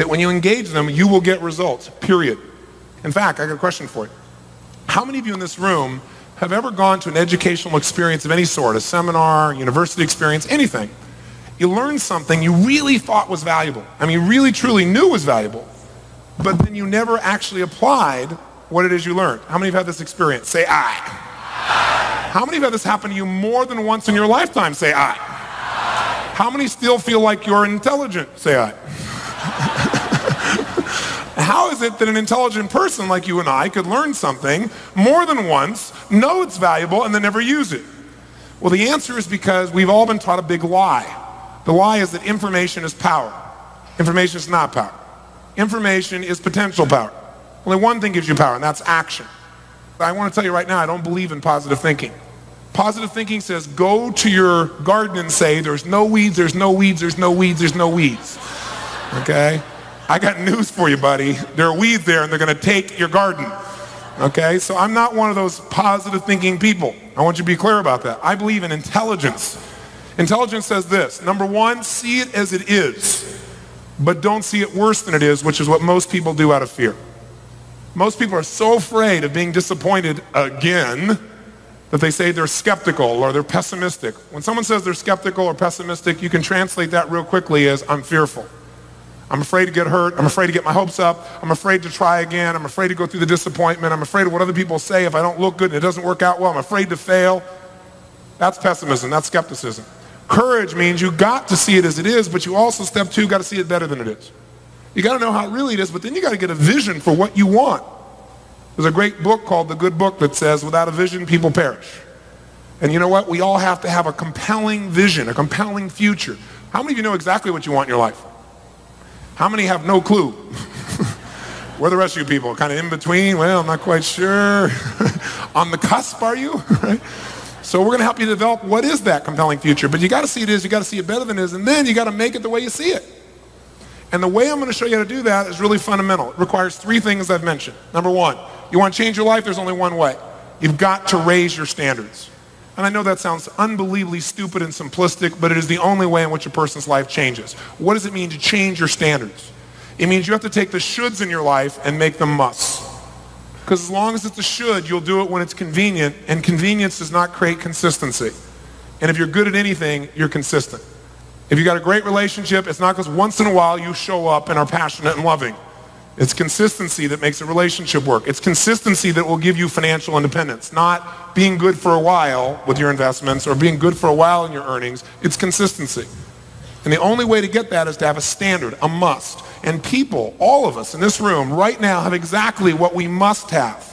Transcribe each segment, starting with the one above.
that when you engage them, you will get results, period. In fact, I got a question for you. How many of you in this room have ever gone to an educational experience of any sort, a seminar, university experience, anything? You learned something you really thought was valuable. I mean, really truly knew was valuable, but then you never actually applied what it is you learned. How many have had this experience? Say I. How many have had this happen to you more than once in your lifetime? Say I. How many still feel like you're intelligent? Say I. How is it that an intelligent person like you and I could learn something more than once, know it's valuable, and then never use it? Well, the answer is because we've all been taught a big lie. The lie is that information is power. Information is not power. Information is potential power. Only one thing gives you power, and that's action. I want to tell you right now, I don't believe in positive thinking. Positive thinking says go to your garden and say, there's no weeds, there's no weeds, there's no weeds, there's no weeds. Okay? I got news for you, buddy. There are weeds there and they're going to take your garden. Okay? So I'm not one of those positive thinking people. I want you to be clear about that. I believe in intelligence. Intelligence says this. Number one, see it as it is, but don't see it worse than it is, which is what most people do out of fear. Most people are so afraid of being disappointed again that they say they're skeptical or they're pessimistic. When someone says they're skeptical or pessimistic, you can translate that real quickly as I'm fearful. I'm afraid to get hurt. I'm afraid to get my hopes up. I'm afraid to try again. I'm afraid to go through the disappointment. I'm afraid of what other people say if I don't look good and it doesn't work out well. I'm afraid to fail. That's pessimism. That's skepticism. Courage means you got to see it as it is, but you also, step two, got to see it better than it is. You got to know how it really is, but then you got to get a vision for what you want. There's a great book called The Good Book that says, without a vision, people perish. And you know what? We all have to have a compelling vision, a compelling future. How many of you know exactly what you want in your life? How many have no clue? Where the rest of you people? Kind of in between? Well, I'm not quite sure. On the cusp, are you? So we're going to help you develop what is that compelling future. But you got to see it is, you got to see it better than it is, and then you got to make it the way you see it. And the way I'm going to show you how to do that is really fundamental. It requires three things I've mentioned. Number one, you want to change your life? There's only one way. You've got to raise your standards. And I know that sounds unbelievably stupid and simplistic, but it is the only way in which a person's life changes. What does it mean to change your standards? It means you have to take the shoulds in your life and make them musts. Because as long as it's a should, you'll do it when it's convenient, and convenience does not create consistency. And if you're good at anything, you're consistent. If you got a great relationship, it's not because once in a while you show up and are passionate and loving. It's consistency that makes a relationship work. It's consistency that will give you financial independence, not being good for a while with your investments or being good for a while in your earnings. It's consistency. And the only way to get that is to have a standard, a must. And people, all of us in this room right now have exactly what we must have.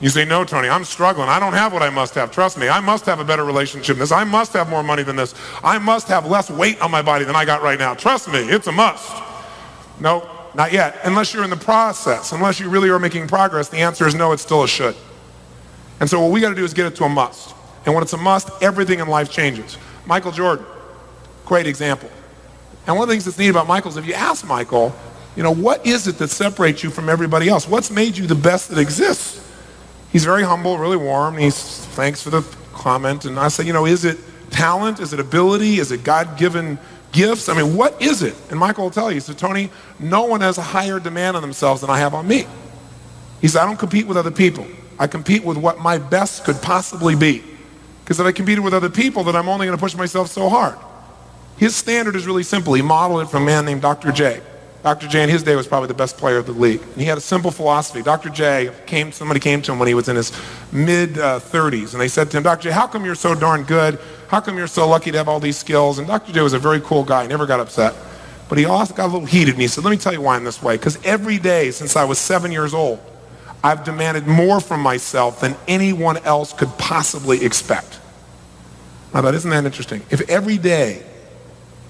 You say, no, Tony, I'm struggling. I don't have what I must have. Trust me, I must have a better relationship than this. I must have more money than this. I must have less weight on my body than I got right now. Trust me, it's a must. No, not yet. Unless you're in the process, unless you really are making progress, the answer is no, it's still a should. And so what we got to do is get it to a must. And when it's a must, everything in life changes. Michael Jordan, great example. And one of the things that's neat about Michael is if you ask Michael, you know, what is it that separates you from everybody else? What's made you the best that exists? He's very humble, really warm. He's thanks for the comment. And I say, you know, is it talent? Is it ability? Is it God-given gifts? I mean, what is it? And Michael will tell you, said, Tony, no one has a higher demand on themselves than I have on me. He said, I don't compete with other people. I compete with what my best could possibly be. Because if I competed with other people, then I'm only going to push myself so hard. His standard is really simple. He modeled it from a man named Dr. J. Dr. J in his day was probably the best player of the league. And he had a simple philosophy. Dr. J came, somebody came to him when he was in his mid uh, 30s and they said to him, Dr. J, how come you're so darn good? How come you're so lucky to have all these skills? And Dr. J was a very cool guy, never got upset. But he also got a little heated and he said, let me tell you why I'm this way. Because every day since I was seven years old, I've demanded more from myself than anyone else could possibly expect. Now isn't that interesting? If every day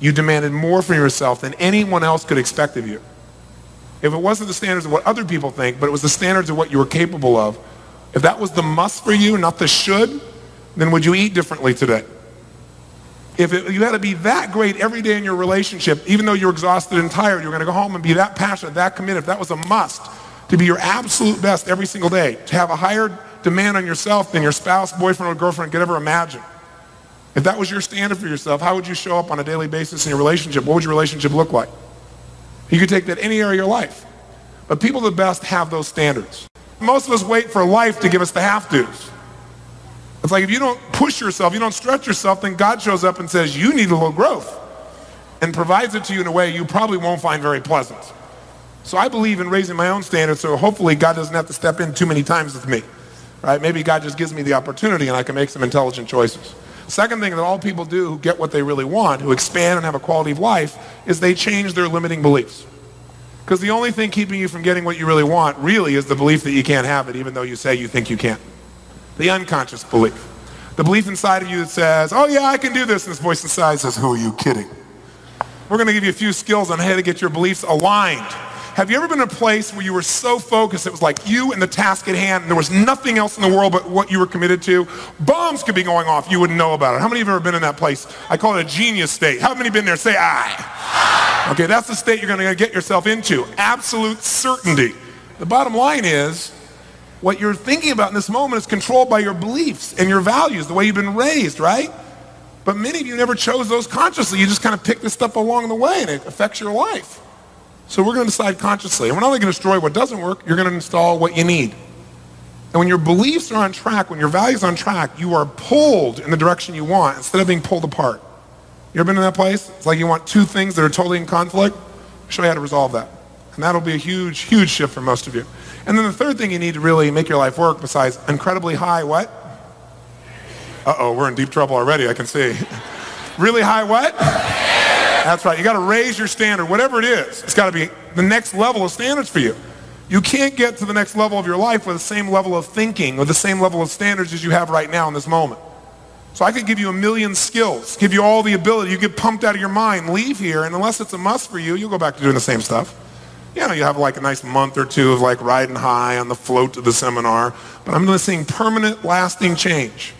you demanded more from yourself than anyone else could expect of you. If it wasn't the standards of what other people think, but it was the standards of what you were capable of, if that was the must for you, not the should, then would you eat differently today? If it, you had to be that great every day in your relationship, even though you're exhausted and tired, you're going to go home and be that passionate, that committed, if that was a must, to be your absolute best every single day, to have a higher demand on yourself than your spouse, boyfriend, or girlfriend could ever imagine, if that was your standard for yourself, how would you show up on a daily basis in your relationship? What would your relationship look like? You could take that any area of your life. But people the best have those standards. Most of us wait for life to give us the have-tos. It's like if you don't push yourself, you don't stretch yourself, then God shows up and says, you need a little growth and provides it to you in a way you probably won't find very pleasant. So I believe in raising my own standards so hopefully God doesn't have to step in too many times with me. Right? Maybe God just gives me the opportunity and I can make some intelligent choices. Second thing that all people do who get what they really want, who expand and have a quality of life, is they change their limiting beliefs. Because the only thing keeping you from getting what you really want really is the belief that you can't have it even though you say you think you can. The unconscious belief. The belief inside of you that says, oh yeah, I can do this. And this voice inside says, who are you kidding? We're going to give you a few skills on how to get your beliefs aligned have you ever been in a place where you were so focused, it was like you and the task at hand, and there was nothing else in the world but what you were committed to? Bombs could be going off, you wouldn't know about it. How many of you have ever been in that place? I call it a genius state. How many been there? Say I. Okay, that's the state you're going to get yourself into. Absolute certainty. The bottom line is, what you're thinking about in this moment is controlled by your beliefs and your values, the way you've been raised, right? But many of you never chose those consciously. You just kind of pick this stuff along the way and it affects your life. So we're going to decide consciously. And we're not only going to destroy what doesn't work, you're going to install what you need. And when your beliefs are on track, when your values are on track, you are pulled in the direction you want instead of being pulled apart. You ever been in that place? It's like you want two things that are totally in conflict. I'll show you how to resolve that. And that'll be a huge, huge shift for most of you. And then the third thing you need to really make your life work besides incredibly high what? Uh-oh, we're in deep trouble already, I can see. really high what? That's right. You got to raise your standard, whatever it is. It's got to be the next level of standards for you. You can't get to the next level of your life with the same level of thinking or the same level of standards as you have right now in this moment. So I could give you a million skills, give you all the ability. You get pumped out of your mind, leave here, and unless it's a must for you, you'll go back to doing the same stuff. You know, you have like a nice month or two of like riding high on the float to the seminar, but I'm seeing permanent, lasting change.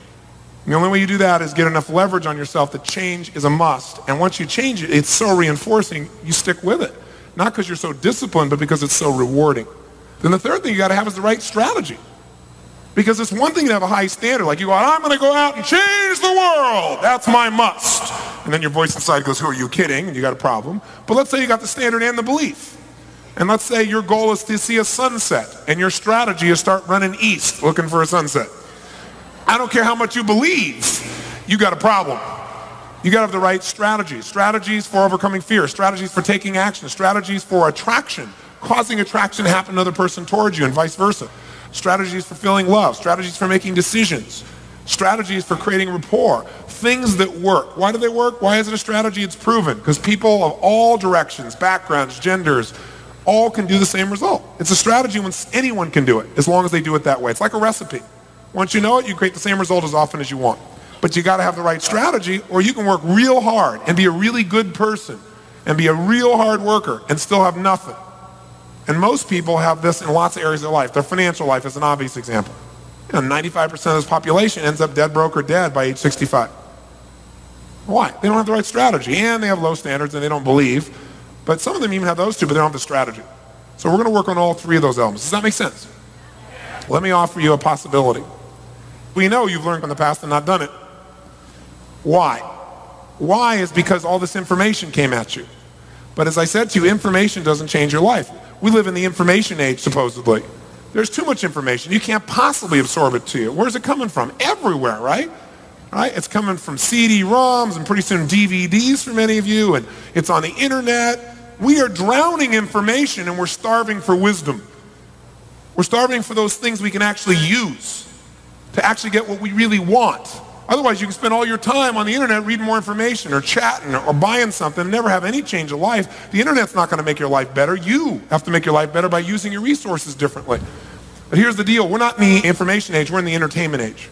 The only way you do that is get enough leverage on yourself that change is a must. And once you change it, it's so reinforcing, you stick with it. Not because you're so disciplined, but because it's so rewarding. Then the third thing you got to have is the right strategy. Because it's one thing to have a high standard, like you go, I'm going to go out and change the world. That's my must. And then your voice inside goes, who are you kidding? And you got a problem. But let's say you got the standard and the belief. And let's say your goal is to see a sunset, and your strategy is start running east looking for a sunset. I don't care how much you believe, you got a problem. You got to have the right strategies. Strategies for overcoming fear, strategies for taking action, strategies for attraction, causing attraction to happen to another person towards you and vice versa. Strategies for feeling love, strategies for making decisions, strategies for creating rapport, things that work. Why do they work? Why is it a strategy? It's proven because people of all directions, backgrounds, genders, all can do the same result. It's a strategy when anyone can do it as long as they do it that way. It's like a recipe. Once you know it, you create the same result as often as you want. But you got to have the right strategy or you can work real hard and be a really good person and be a real hard worker and still have nothing. And most people have this in lots of areas of their life. Their financial life is an obvious example. You know, 95% of this population ends up dead broke or dead by age 65. Why? They don't have the right strategy and they have low standards and they don't believe. But some of them even have those two, but they don't have the strategy. So we're going to work on all three of those elements. Does that make sense? Let me offer you a possibility. We know you've learned from the past and not done it. Why? Why is because all this information came at you. But as I said to you, information doesn't change your life. We live in the information age, supposedly. There's too much information. You can't possibly absorb it to you. Where's it coming from? Everywhere, right? Right? It's coming from CD-ROMs and pretty soon DVDs for many of you, and it's on the internet. We are drowning information and we're starving for wisdom. We're starving for those things we can actually use to actually get what we really want. Otherwise, you can spend all your time on the internet reading more information or chatting or buying something and never have any change of life. The internet's not going to make your life better. You have to make your life better by using your resources differently. But here's the deal. We're not in the information age. We're in the entertainment age.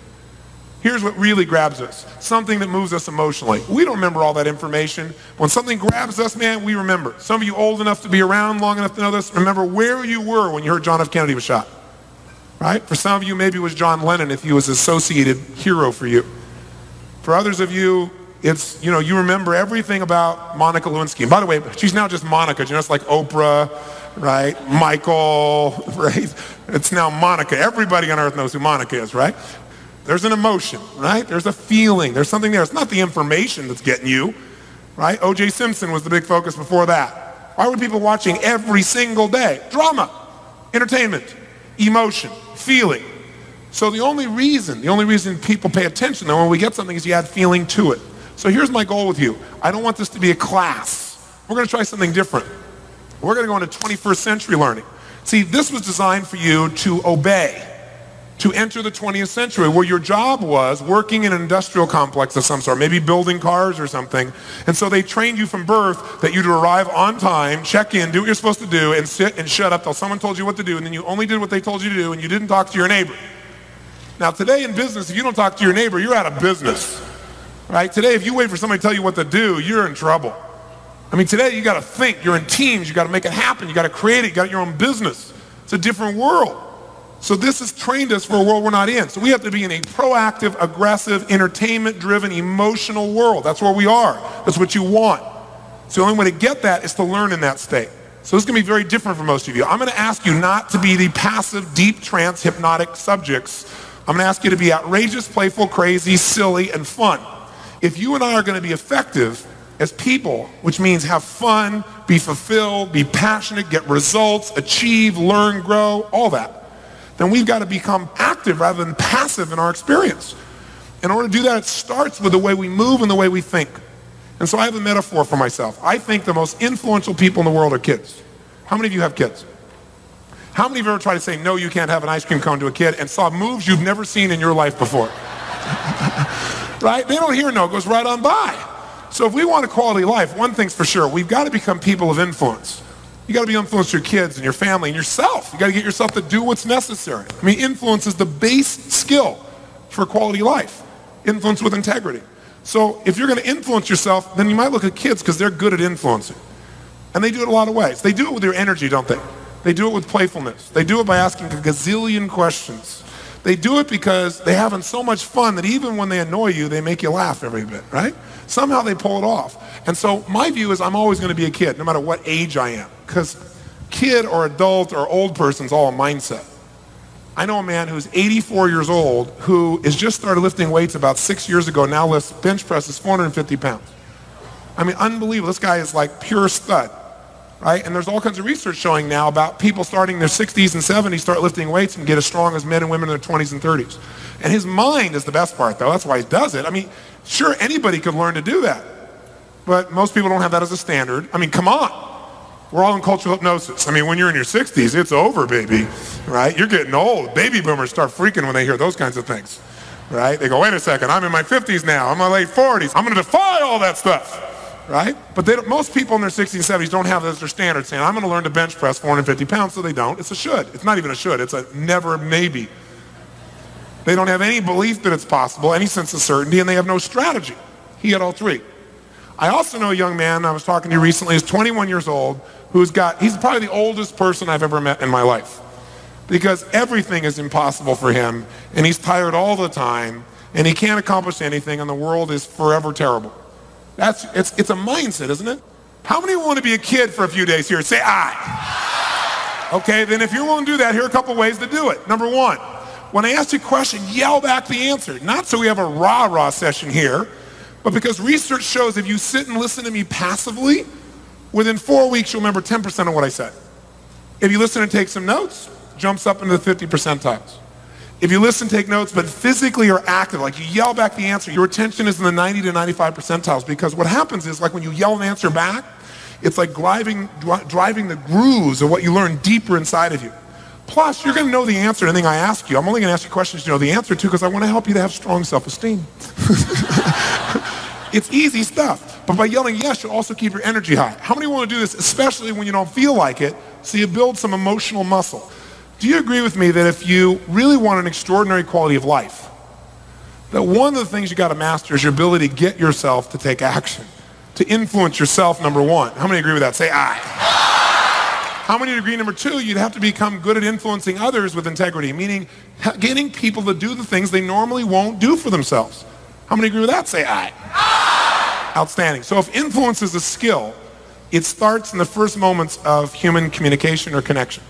Here's what really grabs us. Something that moves us emotionally. We don't remember all that information. When something grabs us, man, we remember. Some of you old enough to be around long enough to know this, remember where you were when you heard John F. Kennedy was shot right? For some of you, maybe it was John Lennon if he was an associated hero for you. For others of you, it's, you know, you remember everything about Monica Lewinsky. And by the way, she's now just Monica, you know, it's like Oprah, right? Michael, right? It's now Monica. Everybody on earth knows who Monica is, right? There's an emotion, right? There's a feeling. There's something there. It's not the information that's getting you, right? O.J. Simpson was the big focus before that. Why were people watching every single day? Drama, entertainment, emotion, feeling. So the only reason, the only reason people pay attention though when we get something is you add feeling to it. So here's my goal with you. I don't want this to be a class. We're going to try something different. We're going to go into 21st century learning. See, this was designed for you to obey, to enter the 20th century, where your job was working in an industrial complex of some sort, maybe building cars or something. And so they trained you from birth that you'd arrive on time, check in, do what you're supposed to do, and sit and shut up till someone told you what to do, and then you only did what they told you to do, and you didn't talk to your neighbor. Now, today in business, if you don't talk to your neighbor, you're out of business. Right? Today, if you wait for somebody to tell you what to do, you're in trouble. I mean, today you got to think. You're in teams. You got to make it happen. You got to create it. You got your own business. It's a different world. So this has trained us for a world we're not in. So we have to be in a proactive, aggressive, entertainment-driven, emotional world. That's where we are. That's what you want. So the only way to get that is to learn in that state. So this is going to be very different for most of you. I'm going to ask you not to be the passive, deep trance, hypnotic subjects. I'm going to ask you to be outrageous, playful, crazy, silly, and fun. If you and I are going to be effective, as people, which means have fun, be fulfilled, be passionate, get results, achieve, learn, grow, all that, then we've got to become active rather than passive in our experience. In order to do that, it starts with the way we move and the way we think. And so I have a metaphor for myself. I think the most influential people in the world are kids. How many of you have kids? How many of you ever tried to say, no, you can't have an ice cream cone to a kid and saw moves you've never seen in your life before? right? They don't hear no, it goes right on by. So if we want a quality life, one thing's for sure, we've got to become people of influence. You got to be influenced your kids and your family and yourself. You got to get yourself to do what's necessary. I mean, influence is the base skill for quality life. Influence with integrity. So if you're going to influence yourself, then you might look at kids because they're good at influencing. And they do it a lot of ways. They do it with their energy, don't they? They do it with playfulness. They do it by asking a gazillion questions. They do it because they're having so much fun that even when they annoy you, they make you laugh every bit, right? Somehow they pull it off. And so my view is I'm always going to be a kid, no matter what age I am. Because kid or adult or old person is all a mindset. I know a man who's 84 years old who has just started lifting weights about six years ago, now lifts bench presses 450 pounds. I mean, unbelievable. This guy is like pure stud, right? And there's all kinds of research showing now about people starting in their 60s and 70s start lifting weights and get as strong as men and women in their 20s and 30s. And his mind is the best part, though. That's why he does it. I mean, Sure, anybody could learn to do that. But most people don't have that as a standard. I mean, come on. We're all in cultural hypnosis. I mean, when you're in your 60s, it's over, baby, right? You're getting old. Baby boomers start freaking when they hear those kinds of things, right? They go, wait a second, I'm in my 50s now. I'm in my late 40s. I'm going to defy all that stuff, right? But most people in their 60s and 70s don't have that as their standard, saying, I'm going to learn to bench press 450 pounds, so they don't. It's a should. It's not even a should. It's a never maybe. They don't have any belief that it's possible, any sense of certainty, and they have no strategy. He had all three. I also know a young man I was talking to recently, he's 21 years old, who's got, he's probably the oldest person I've ever met in my life. Because everything is impossible for him, and he's tired all the time, and he can't accomplish anything, and the world is forever terrible. That's, it's, it's a mindset, isn't it? How many want to be a kid for a few days here? Say I. Okay, then if willing to do that, here are a couple ways to do it. Number one, when I ask you a question, yell back the answer. Not so we have a rah-rah session here, but because research shows if you sit and listen to me passively, within four weeks you'll remember 10% of what I said. If you listen and take some notes, jumps up into the 50 percentiles. If you listen, take notes, but physically are active, like you yell back the answer, your attention is in the 90 to 95 percentiles because what happens is like when you yell an answer back, it's like driving, driving the grooves of what you learn deeper inside of you. Plus, you're going to know the answer to anything I ask you. I'm only going to ask you questions you know the answer to because I want to help you to have strong self-esteem. it's easy stuff. But by yelling yes, you'll also keep your energy high. How many want to do this, especially when you don't feel like it, so you build some emotional muscle? Do you agree with me that if you really want an extraordinary quality of life, that one of the things you got to master is your ability to get yourself to take action, to influence yourself, number one. How many agree with that? Say aye. How many agree, number two, you'd have to become good at influencing others with integrity, meaning getting people to do the things they normally won't do for themselves. How many agree with that? Say aye. Outstanding. So if influence is a skill, it starts in the first moments of human communication or connection.